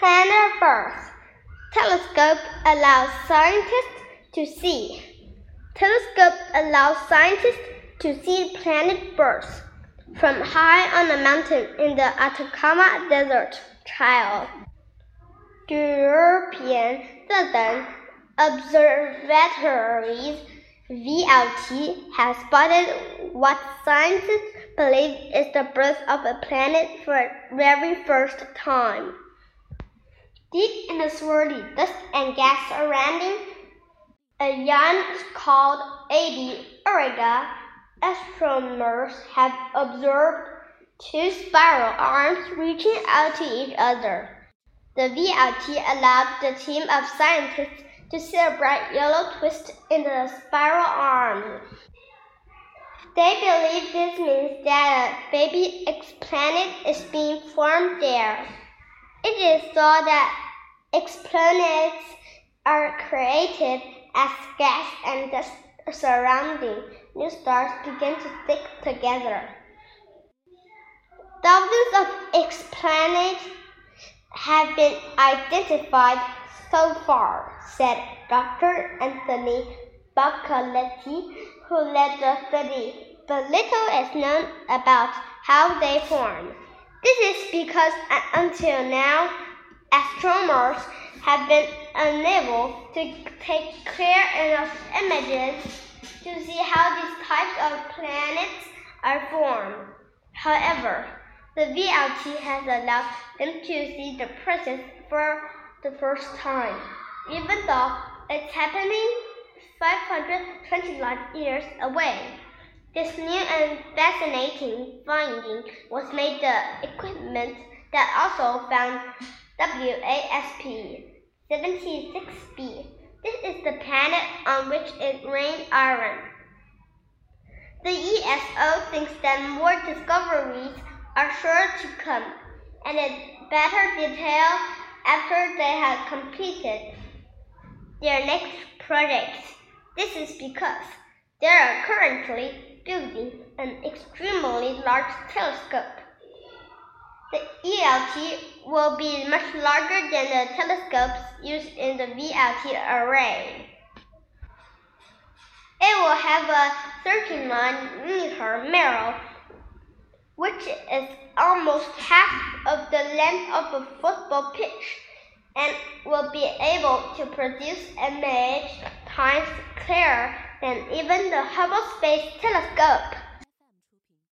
planet Earth. Telescope allows scientists to see. Telescope allows scientists to see planet Earth from high on a mountain in the Atacama Desert Trail. The European Southern Observatories VLT has spotted what scientists believe is the birth of a planet for the very first time. Deep in the swirly dust and gas surrounding a yawn called AB Auriga, astronomers have observed two spiral arms reaching out to each other. The VLT allowed the team of scientists to see a bright yellow twist in the spiral arms. They believe this means that a baby exoplanet is being formed there. It is thought that exoplanets are created as gas and the surrounding new stars begin to stick together. Thousands of exoplanets have been identified so far, said Dr. Anthony Boccaletti, who led the study. But little is known about how they form. This is because until now, astronomers have been unable to take clear enough images to see how these types of planets are formed. However, the VLT has allowed them to see the process for the first time, even though it's happening 520 light years away. This new and fascinating finding was made the equipment that also found WASP 76b. This is the planet on which it rained iron. The ESO thinks that more discoveries are sure to come, and in better detail after they have completed their next project. This is because there are currently building an extremely large telescope. The ELT will be much larger than the telescopes used in the VLT array. It will have a 39 meter mirror, which is almost half of the length of a football pitch, and will be able to produce image times clearer than even the Hubble Space Telescope.